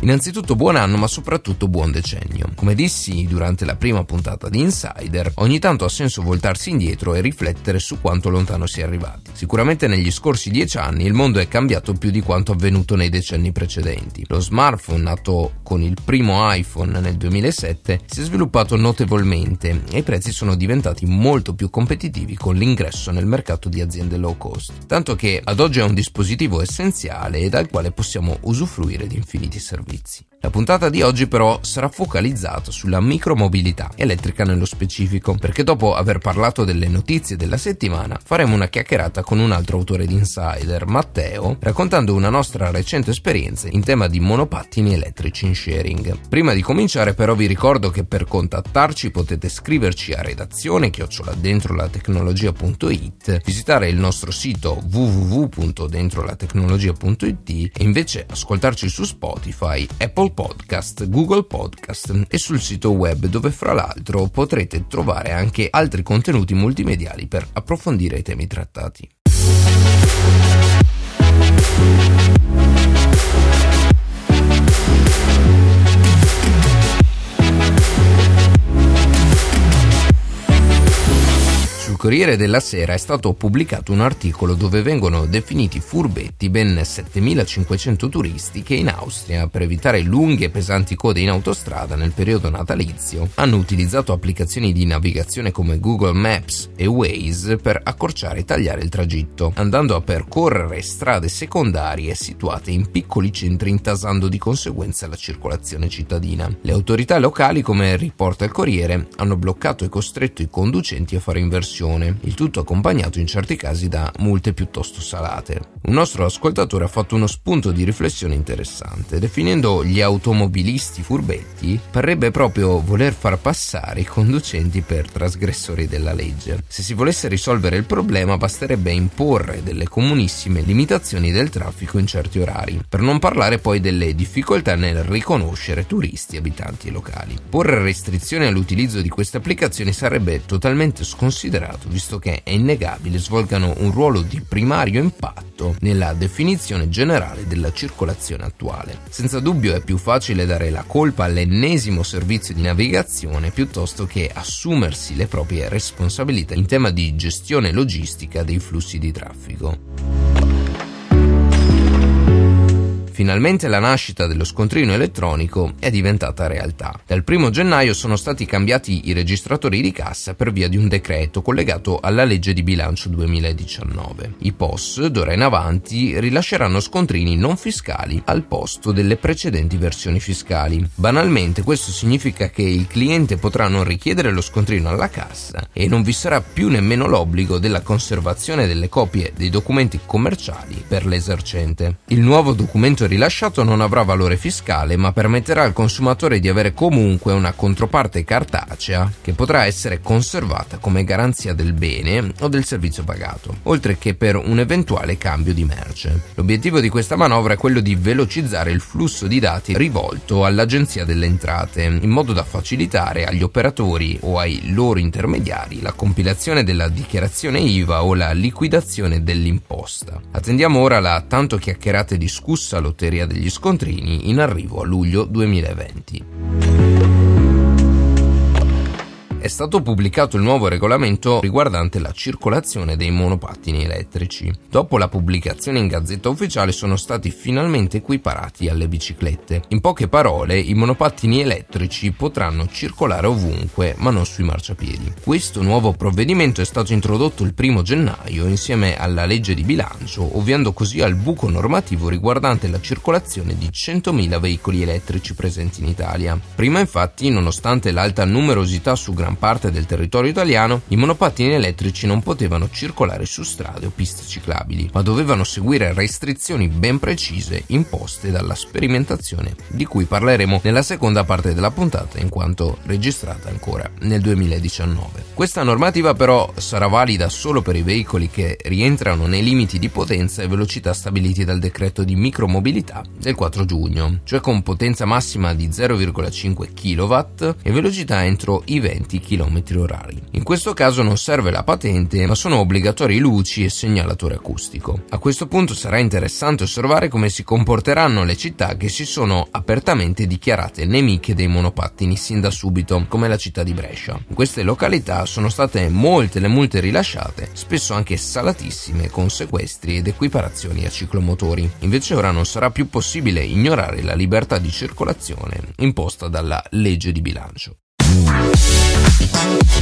Innanzitutto buon anno, ma soprattutto buon decennio. Come dissi durante la prima puntata di Insider, ogni tanto ha senso voltarsi indietro e riflettere su quanto lontano si è arrivati. Sicuramente negli scorsi dieci anni il mondo è cambiato più di quanto avvenuto nei decenni precedenti. Lo smartphone, nato con il primo iPhone nel 2007, si è sviluppato notevolmente e i prezzi sono diventati molto più competitivi con l'ingresso nel mercato di aziende low cost. Tanto che ad oggi è un dispositivo essenziale e dal quale possiamo usufruire di infiniti servizi servizi. La puntata di oggi però sarà focalizzata sulla micromobilità elettrica nello specifico, perché dopo aver parlato delle notizie della settimana faremo una chiacchierata con un altro autore di Insider, Matteo, raccontando una nostra recente esperienza in tema di monopattini elettrici in sharing. Prima di cominciare però vi ricordo che per contattarci potete scriverci a redazione chioccioladentrolatecnologia.it, visitare il nostro sito www.dentrolatecnologia.it e invece ascoltarci su Spotify, Apple Podcast, Google Podcast e sul sito web dove fra l'altro potrete trovare anche altri contenuti multimediali per approfondire i temi trattati. Corriere della Sera è stato pubblicato un articolo dove vengono definiti furbetti ben 7500 turisti che in Austria, per evitare lunghe e pesanti code in autostrada nel periodo natalizio, hanno utilizzato applicazioni di navigazione come Google Maps e Waze per accorciare e tagliare il tragitto, andando a percorrere strade secondarie situate in piccoli centri intasando di conseguenza la circolazione cittadina. Le autorità locali, come riporta il Corriere, hanno bloccato e costretto i conducenti a fare inversioni sanzione, il tutto accompagnato in certi casi da multe piuttosto salate. Un nostro ascoltatore ha fatto uno spunto di riflessione interessante, definendo gli automobilisti furbetti, parrebbe proprio voler far passare i conducenti per trasgressori della legge. Se si volesse risolvere il problema basterebbe imporre delle comunissime limitazioni del traffico in certi orari, per non parlare poi delle difficoltà nel riconoscere turisti e abitanti locali. Porre restrizioni all'utilizzo di queste applicazioni sarebbe totalmente sconsiderato passato, visto che è innegabile svolgano un ruolo di primario impatto nella definizione generale della circolazione attuale. Senza dubbio è più facile dare la colpa all'ennesimo servizio di navigazione piuttosto che assumersi le proprie responsabilità in tema di gestione logistica dei flussi di traffico. Finalmente la nascita dello scontrino elettronico è diventata realtà. Dal 1 gennaio sono stati cambiati i registratori di cassa per via di un decreto collegato alla legge di bilancio 2019. I POS d'ora in avanti rilasceranno scontrini non fiscali al posto delle precedenti versioni fiscali. Banalmente questo significa che il cliente potrà non richiedere lo scontrino alla cassa e non vi sarà più nemmeno l'obbligo della conservazione delle copie dei documenti commerciali per l'esercente. Il nuovo documento rilasciato non avrà valore fiscale ma permetterà al consumatore di avere comunque una controparte cartacea che potrà essere conservata come garanzia del bene o del servizio pagato, oltre che per un eventuale cambio di merce. L'obiettivo di questa manovra è quello di velocizzare il flusso di dati rivolto all'Agenzia delle Entrate, in modo da facilitare agli operatori o ai loro intermediari la compilazione della dichiarazione IVA o la liquidazione dell'imposta. Attendiamo ora la tanto chiacchierata e discussa lotteria lotteria degli scontrini in arrivo a luglio 2020 è stato pubblicato il nuovo regolamento riguardante la circolazione dei monopattini elettrici. Dopo la pubblicazione in Gazzetta Ufficiale sono stati finalmente equiparati alle biciclette. In poche parole, i monopattini elettrici potranno circolare ovunque, ma non sui marciapiedi. Questo nuovo provvedimento è stato introdotto il primo gennaio insieme alla legge di bilancio, ovviando così al buco normativo riguardante la circolazione di 100.000 veicoli elettrici presenti in Italia. Prima infatti, nonostante l'alta numerosità su gran gran parte del territorio italiano, i monopattini elettrici non potevano circolare su strade o piste ciclabili, ma dovevano seguire restrizioni ben precise imposte dalla sperimentazione, di cui parleremo nella seconda parte della puntata in quanto registrata ancora nel 2019. Questa normativa però sarà valida solo per i veicoli che rientrano nei limiti di potenza e velocità stabiliti dal decreto di micromobilità del 4 giugno, cioè con potenza massima di 0,5 kW e velocità entro i 20 km h In questo caso non serve la patente, ma sono obbligatori luci e segnalatore acustico. A questo punto sarà interessante osservare come si comporteranno le città che si sono apertamente dichiarate nemiche dei monopattini sin da subito, come la città di Brescia. In queste località sono state molte le multe rilasciate, spesso anche salatissime, con sequestri ed equiparazioni a ciclomotori. Invece ora non sarà più possibile ignorare la libertà di circolazione imposta dalla legge di bilancio. Thank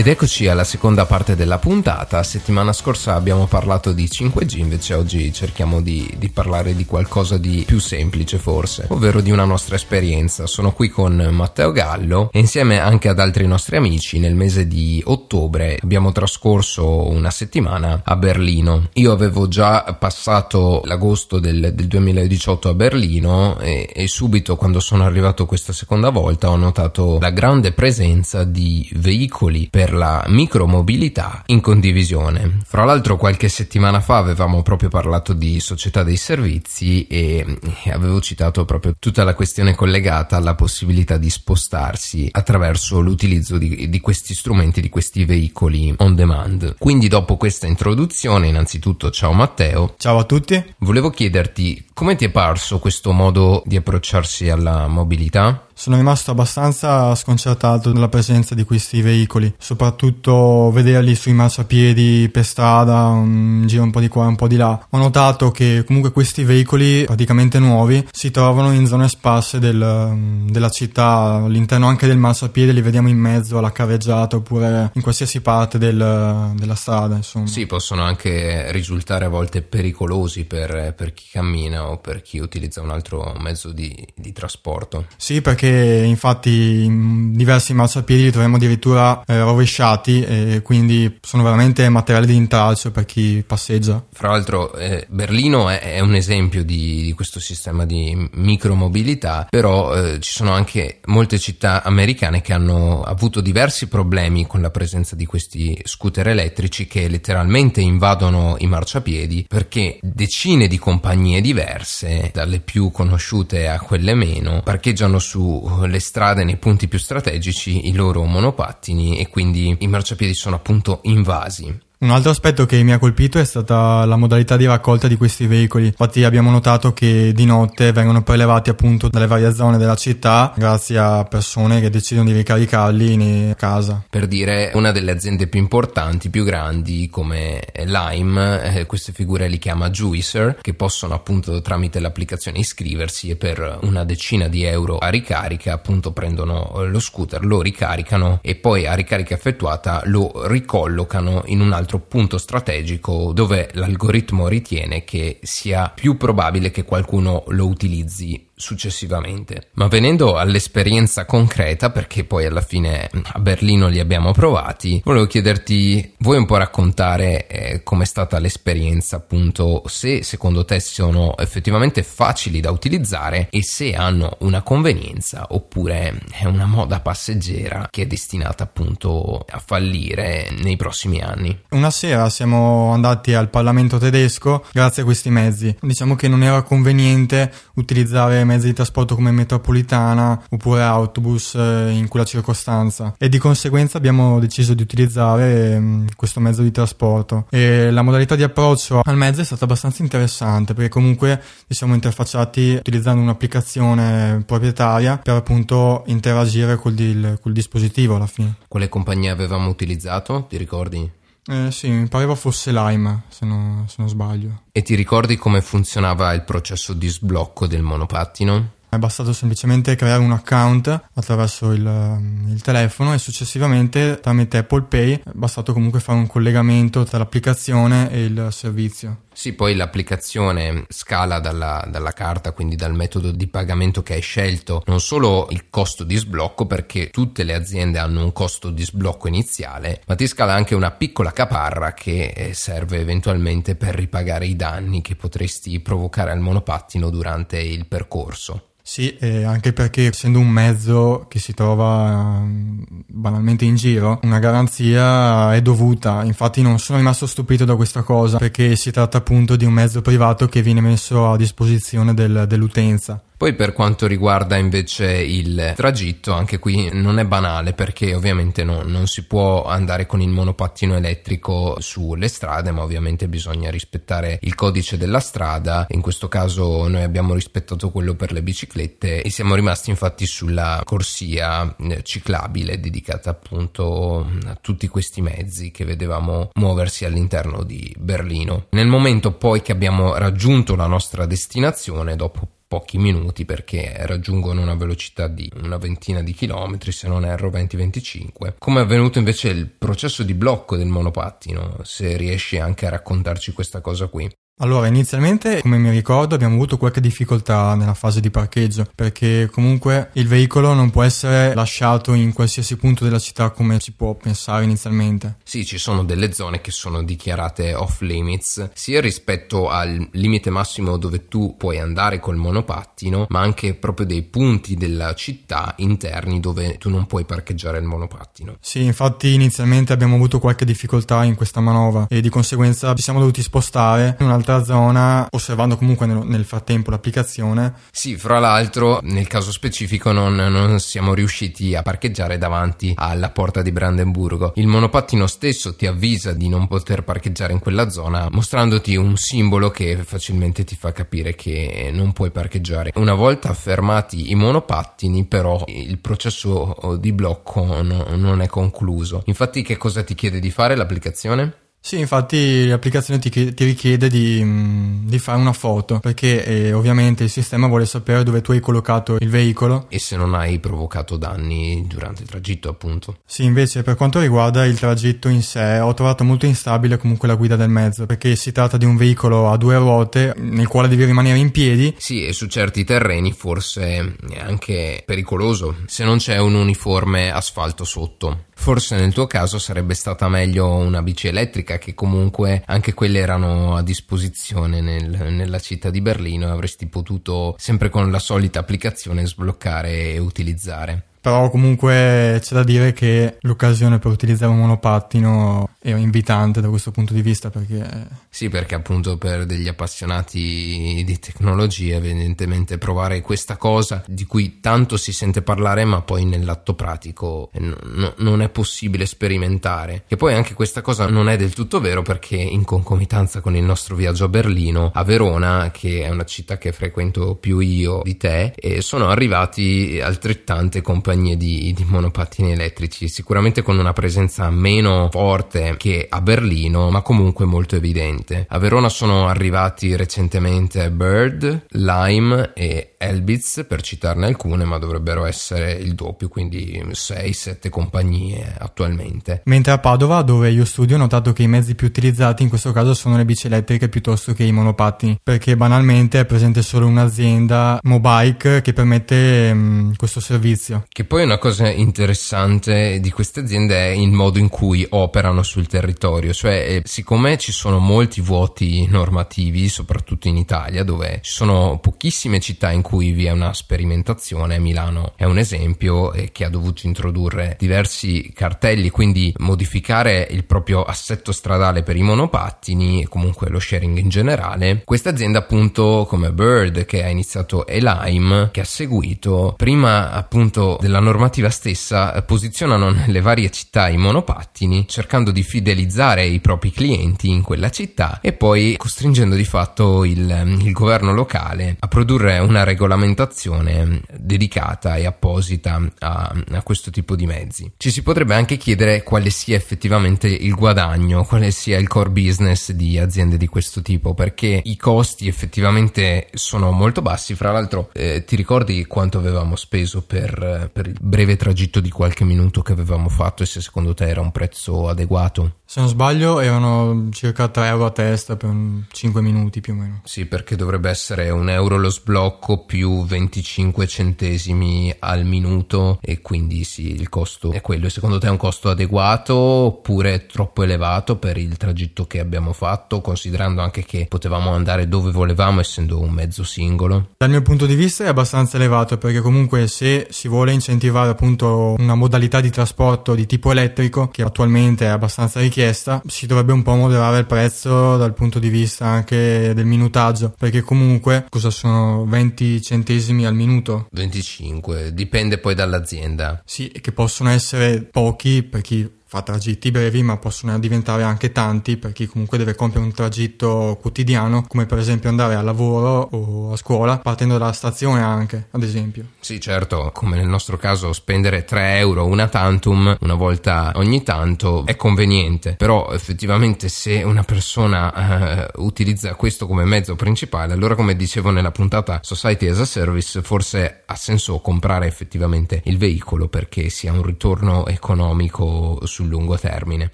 Ed eccoci alla seconda parte della puntata. Settimana scorsa abbiamo parlato di 5G, invece oggi cerchiamo di, di, parlare di qualcosa di più semplice forse, ovvero di una nostra esperienza. Sono qui con Matteo Gallo e insieme anche ad altri nostri amici nel mese di ottobre abbiamo trascorso una settimana a Berlino. Io avevo già passato l'agosto del, del 2018 a Berlino e, e subito quando sono arrivato questa seconda volta ho notato la grande presenza di veicoli per per la micromobilità in condivisione. Fra l'altro qualche settimana fa avevamo proprio parlato di società dei servizi e avevo citato proprio tutta la questione collegata alla possibilità di spostarsi attraverso l'utilizzo di, di questi strumenti, di questi veicoli on demand. Quindi dopo questa introduzione, innanzitutto ciao Matteo. Ciao a tutti. Volevo chiederti come ti è parso questo modo di approcciarsi alla mobilità? Sono rimasto abbastanza sconcertato dalla presenza di questi veicoli, soprattutto vederli sui marciapiedi per strada, un giro un po' di qua e un po' di là. Ho notato che comunque questi veicoli praticamente nuovi si trovano in zone sparse del, della città, all'interno anche del marciapiede li vediamo in mezzo alla carreggiata oppure in qualsiasi parte del, della strada. Insomma. Sì, possono anche risultare a volte pericolosi per, per chi cammina o per chi utilizza un altro mezzo di, di trasporto. Sì, perché infatti in diversi marciapiedi li troviamo addirittura eh, rovesciati e quindi sono veramente materiali di intralcio per chi passeggia. Fra l'altro eh, Berlino è, è, un esempio di, di, questo sistema di micromobilità, però eh, ci sono anche molte città americane che hanno avuto diversi problemi con la presenza di questi scooter elettrici che letteralmente invadono i marciapiedi perché decine di compagnie diverse, dalle più conosciute a quelle meno, parcheggiano su le strade nei punti più strategici i loro monopattini e quindi i marciapiedi sono appunto invasi. Un altro aspetto che mi ha colpito è stata la modalità di raccolta di questi veicoli. Infatti abbiamo notato che di notte vengono prelevati appunto dalle varie zone della città grazie a persone che decidono di ricaricarli a casa. Per dire una delle aziende più importanti, più grandi come Lime, eh, queste figure li chiama Juicer, che possono appunto tramite l'applicazione iscriversi e per una decina di euro a ricarica appunto prendono lo scooter, lo ricaricano e poi a ricarica effettuata lo ricollocano in un altro altro punto strategico dove l'algoritmo ritiene che sia più probabile che qualcuno lo utilizzi successivamente. Ma venendo all'esperienza concreta, perché poi alla fine a Berlino li abbiamo provati, volevo chiederti, vuoi un po' raccontare eh, com'è stata l'esperienza, appunto, se secondo te sono effettivamente facili da utilizzare e se hanno una convenienza oppure è una moda passeggera che è destinata appunto a fallire nei prossimi anni. Una sera siamo andati al Parlamento tedesco grazie a questi mezzi. Diciamo che non era conveniente utilizzare mezzi di trasporto come metropolitana oppure autobus eh, in quella circostanza e di conseguenza abbiamo deciso di utilizzare mm, questo mezzo di trasporto e la modalità di approccio al mezzo è stata abbastanza interessante perché comunque ci siamo interfacciati utilizzando un'applicazione proprietaria per appunto interagire col, il, col dispositivo alla fine. Quale compagnia avevamo utilizzato? Ti ricordi? Eh, sì, mi pareva fosse Lime, se, no, se non sbaglio. E ti ricordi come funzionava il processo di sblocco del monopattino? È bastato semplicemente creare un account attraverso il, il telefono e successivamente tramite Apple Pay è bastato comunque fare un collegamento tra l'applicazione e il servizio. Sì, poi l'applicazione scala dalla, dalla, carta, quindi dal metodo di pagamento che hai scelto, non solo il costo di sblocco, perché tutte le aziende hanno un costo di sblocco iniziale, ma ti scala anche una piccola caparra che eh, serve eventualmente per ripagare i danni che potresti provocare al monopattino durante il percorso. Sì, eh, anche perché essendo un mezzo che si trova um, banalmente in giro, una garanzia è dovuta. Infatti non sono rimasto stupito da questa cosa perché si tratta appunto di un mezzo privato che viene messo a disposizione del, dell'utenza. Poi per quanto riguarda invece il tragitto, anche qui non è banale perché ovviamente no, non si può andare con il monopattino elettrico sulle strade, ma ovviamente bisogna rispettare il codice della strada. In questo caso noi abbiamo rispettato quello per le biciclette e siamo rimasti infatti sulla corsia eh, ciclabile dedicata appunto a tutti questi mezzi che vedevamo muoversi all'interno di Berlino. Nel momento poi che abbiamo raggiunto la nostra destinazione, dopo pochi minuti perché raggiungono una velocità di una ventina di chilometri, se non erro 20-25. Come è avvenuto invece il processo di blocco del monopattino, se riesci anche a raccontarci questa cosa qui. Allora, inizialmente, come mi ricordo, abbiamo avuto qualche difficoltà nella fase di parcheggio, perché comunque il veicolo non può essere lasciato in qualsiasi punto della città come si può pensare inizialmente. Sì, ci sono delle zone che sono dichiarate off limits, sia rispetto al limite massimo dove tu puoi andare col monopattino, ma anche proprio dei punti della città interni dove tu non puoi parcheggiare il monopattino. Sì, infatti inizialmente abbiamo avuto qualche difficoltà in questa manovra e di conseguenza ci siamo dovuti spostare in un'altra un'altra zona, osservando comunque nel, nel, frattempo l'applicazione. Sì, fra l'altro, nel caso specifico non, non, siamo riusciti a parcheggiare davanti alla porta di Brandenburgo. Il monopattino stesso ti avvisa di non poter parcheggiare in quella zona, mostrandoti un simbolo che facilmente ti fa capire che non puoi parcheggiare. Una volta fermati i monopattini, però, il processo di blocco no, non è concluso. Infatti, che cosa ti chiede di fare l'applicazione? Sì, infatti l'applicazione ti, ti richiede di, mm, di, fare una foto perché eh, ovviamente il sistema vuole sapere dove tu hai collocato il veicolo. E se non hai provocato danni durante il tragitto, appunto. Sì, invece per quanto riguarda il tragitto in sé, ho trovato molto instabile comunque la guida del mezzo perché si tratta di un veicolo a due ruote nel quale devi rimanere in piedi. Sì, e su certi terreni forse è anche pericoloso se non c'è un uniforme asfalto sotto. Forse nel tuo caso sarebbe stata meglio una bici elettrica che comunque anche quelle erano a disposizione nel, nella città di Berlino e avresti potuto sempre con la solita applicazione sbloccare e utilizzare. Però comunque c'è da dire che l'occasione per utilizzare un monopattino è invitante da questo punto di vista perché... Sì, perché appunto per degli appassionati di tecnologia evidentemente provare questa cosa di cui tanto si sente parlare ma poi nell'atto pratico n- non è possibile sperimentare. E poi anche questa cosa non è del tutto vero perché in concomitanza con il nostro viaggio a Berlino, a Verona, che è una città che frequento più io di te, sono arrivati altrettante compagnie compagnie di, di monopattini elettrici, sicuramente con una presenza meno forte che a Berlino, ma comunque molto evidente. A Verona sono arrivati recentemente Bird, Lime e Elbitz, per citarne alcune, ma dovrebbero essere il doppio, quindi 6-7 compagnie attualmente. Mentre a Padova, dove io studio, ho notato che i mezzi più utilizzati in questo caso sono le bici elettriche piuttosto che i monopattini, perché banalmente è presente solo un'azienda Mobike che permette mh, mm, questo servizio. Che poi una cosa interessante di queste aziende è il modo in cui operano sul territorio, cioè eh, siccome ci sono molti vuoti normativi, soprattutto in Italia, dove ci sono pochissime città in cui vi è una sperimentazione, Milano è un esempio eh, che ha dovuto introdurre diversi cartelli, quindi modificare il proprio assetto stradale per i monopattini e comunque lo sharing in generale. Questa azienda appunto come Bird che ha iniziato e Lime che ha seguito prima appunto della normativa stessa posizionano nelle varie città i monopattini cercando di fidelizzare i propri clienti in quella città e poi costringendo di fatto il, il governo locale a produrre una regolamentazione dedicata e apposita a, a questo tipo di mezzi. Ci si potrebbe anche chiedere quale sia effettivamente il guadagno, quale sia il core business di aziende di questo tipo, perché i costi effettivamente sono molto bassi. Fra l'altro, eh, ti ricordi quanto avevamo speso per, per il breve tragitto di qualche minuto che avevamo fatto e se secondo te era un prezzo adeguato? Se non sbaglio erano circa 3 euro a testa per 5 minuti più o meno. Sì, perché dovrebbe essere un euro lo sblocco più 25 centesimi al minuto e quindi sì, il costo è quello. Secondo te è un costo adeguato oppure troppo elevato per il tragitto che abbiamo fatto, considerando anche che potevamo andare dove volevamo essendo un mezzo singolo? Dal mio punto di vista è abbastanza elevato perché comunque se si vuole incentivare appunto una modalità di trasporto di tipo elettrico che attualmente è abbastanza richiesta si dovrebbe un po' moderare il prezzo dal punto di vista anche del minutaggio perché comunque cosa sono 20 centesimi al minuto? 25 dipende poi dall'azienda. Sì che possono essere pochi per chi fa tragitti brevi ma possono diventare anche tanti per chi comunque deve compiere un tragitto quotidiano come per esempio andare al lavoro o a scuola partendo dalla stazione anche ad esempio. Sì certo come nel nostro caso spendere 3 euro una tantum una volta ogni tanto è conveniente. Però effettivamente se una persona eh, utilizza questo come mezzo principale allora come dicevo nella puntata Society as a Service forse ha senso comprare effettivamente il veicolo perché sia un ritorno economico su sul lungo termine.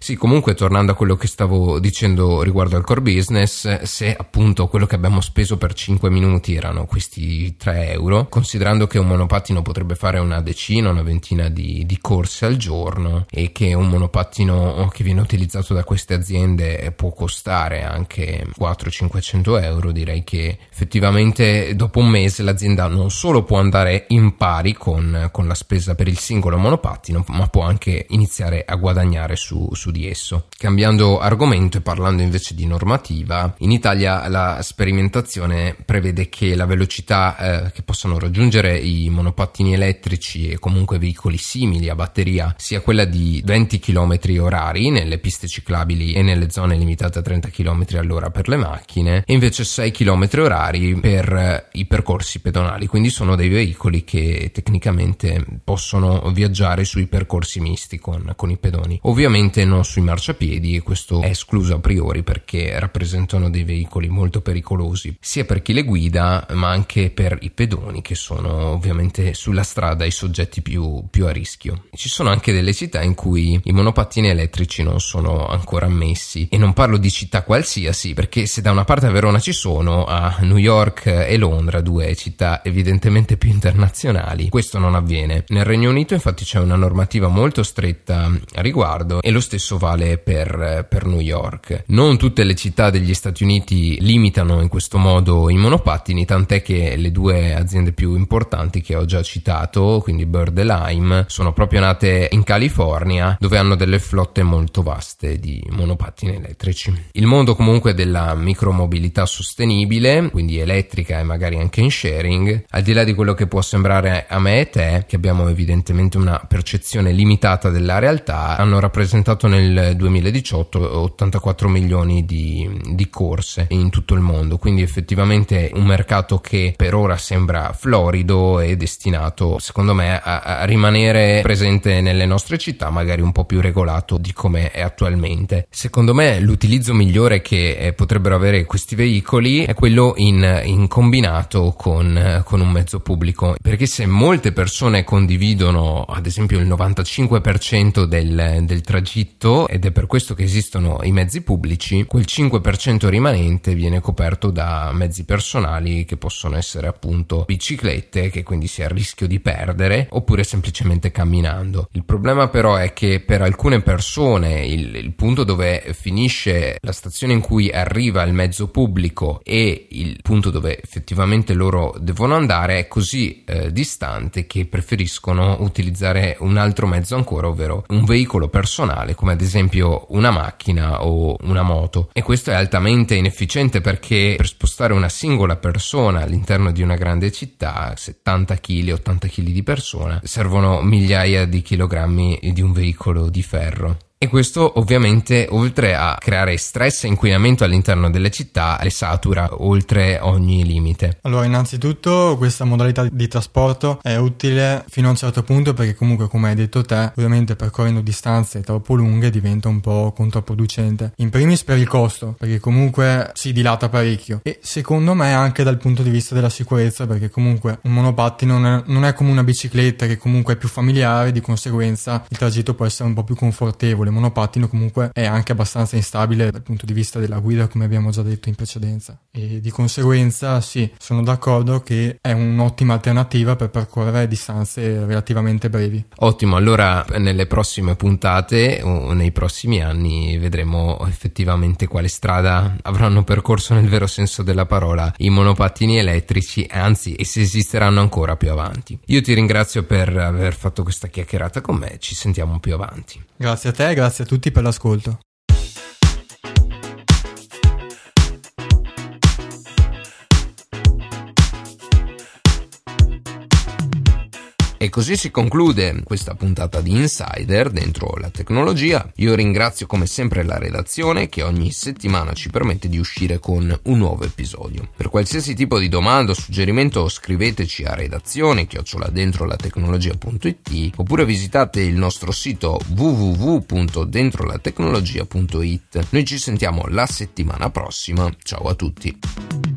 Sì, comunque tornando a quello che stavo dicendo riguardo al core business, se appunto quello che abbiamo speso per 5 minuti erano questi 3 euro, considerando che un monopattino potrebbe fare una decina, una ventina di, di corse al giorno e che un monopattino che viene utilizzato da queste aziende può costare anche 400-500 euro, direi che effettivamente dopo un mese l'azienda non solo può andare in pari con, con la spesa per il singolo monopattino, ma può anche iniziare a guadagnare guadagnare su, su di esso. Cambiando argomento e parlando invece di normativa, in Italia la sperimentazione prevede che la velocità eh, che possono raggiungere i monopattini elettrici e comunque veicoli simili a batteria sia quella di 20 km orari nelle piste ciclabili e nelle zone limitate a 30 km all'ora per le macchine e invece 6 km orari per eh, i percorsi pedonali, quindi sono dei veicoli che tecnicamente possono viaggiare sui percorsi misti con, con i pedoni pedoni. Ovviamente non sui marciapiedi e questo è escluso a priori perché rappresentano dei veicoli molto pericolosi, sia per chi le guida ma anche per i pedoni che sono ovviamente sulla strada i soggetti più, più a rischio. Ci sono anche delle città in cui i monopattini elettrici non sono ancora ammessi e non parlo di città qualsiasi perché se da una parte a Verona ci sono, a New York e Londra, due città evidentemente più internazionali, questo non avviene. Nel Regno Unito infatti c'è una normativa molto stretta riguardo riguardo e lo stesso vale per, per New York. Non tutte le città degli Stati Uniti limitano in questo modo i monopattini, tant'è che le due aziende più importanti che ho già citato, quindi Bird e Lime, sono proprio nate in California, dove hanno delle flotte molto vaste di monopattini elettrici. Il mondo comunque della micromobilità sostenibile, quindi elettrica e magari anche in sharing, al di là di quello che può sembrare a me e te, che abbiamo evidentemente una percezione limitata della realtà, hanno rappresentato nel 2018 84 milioni di, di, corse in tutto il mondo, quindi effettivamente un mercato che per ora sembra florido e destinato secondo me a, a rimanere presente nelle nostre città, magari un po' più regolato di come è attualmente. Secondo me l'utilizzo migliore che eh, potrebbero avere questi veicoli è quello in, in combinato con, con un mezzo pubblico, perché se molte persone condividono ad esempio il 95% del, del tragitto ed è per questo che esistono i mezzi pubblici, quel 5% rimanente viene coperto da mezzi personali che possono essere appunto biciclette che quindi si ha il rischio di perdere oppure semplicemente camminando. Il problema però è che per alcune persone il, il punto dove finisce la stazione in cui arriva il mezzo pubblico e il punto dove effettivamente loro devono andare è così eh, distante che preferiscono utilizzare un altro mezzo ancora, ovvero un veicolo veicolo personale come ad esempio una macchina o una moto. E questo è altamente inefficiente perché per spostare una singola persona all'interno di una grande città 70 kg 80 kg di persona servono migliaia di chilogrammi di un veicolo di ferro e questo ovviamente oltre a creare stress e inquinamento all'interno delle città le satura oltre ogni limite. Allora innanzitutto questa modalità di trasporto è utile fino a un certo punto perché comunque come hai detto te ovviamente percorrendo distanze troppo lunghe diventa un po' controproducente. In primis per il costo perché comunque si dilata parecchio e secondo me anche dal punto di vista della sicurezza perché comunque un monopattino non non è come una bicicletta che comunque è più familiare di conseguenza il tragitto può essere un po' più confortevole il monopattino comunque è anche abbastanza instabile dal punto di vista della guida, come abbiamo già detto in precedenza. E di conseguenza, sì, sono d'accordo che è un'ottima alternativa per percorrere distanze relativamente brevi. Ottimo, allora nelle prossime puntate o nei prossimi anni vedremo effettivamente quale strada avranno percorso nel vero senso della parola i monopattini elettrici, anzi, e se esisteranno ancora più avanti. Io ti ringrazio per aver fatto questa chiacchierata con me, ci sentiamo più avanti. Grazie a te grazie a tutti per l'ascolto. E così si conclude questa puntata di Insider dentro la tecnologia. Io ringrazio come sempre la redazione che ogni settimana ci permette di uscire con un nuovo episodio. Per qualsiasi tipo di domanda o suggerimento scriveteci a redazione chioccioladentrolatecnologia.it oppure visitate il nostro sito www.dentrolatecnologia.it. Noi ci sentiamo la settimana prossima. Ciao a tutti.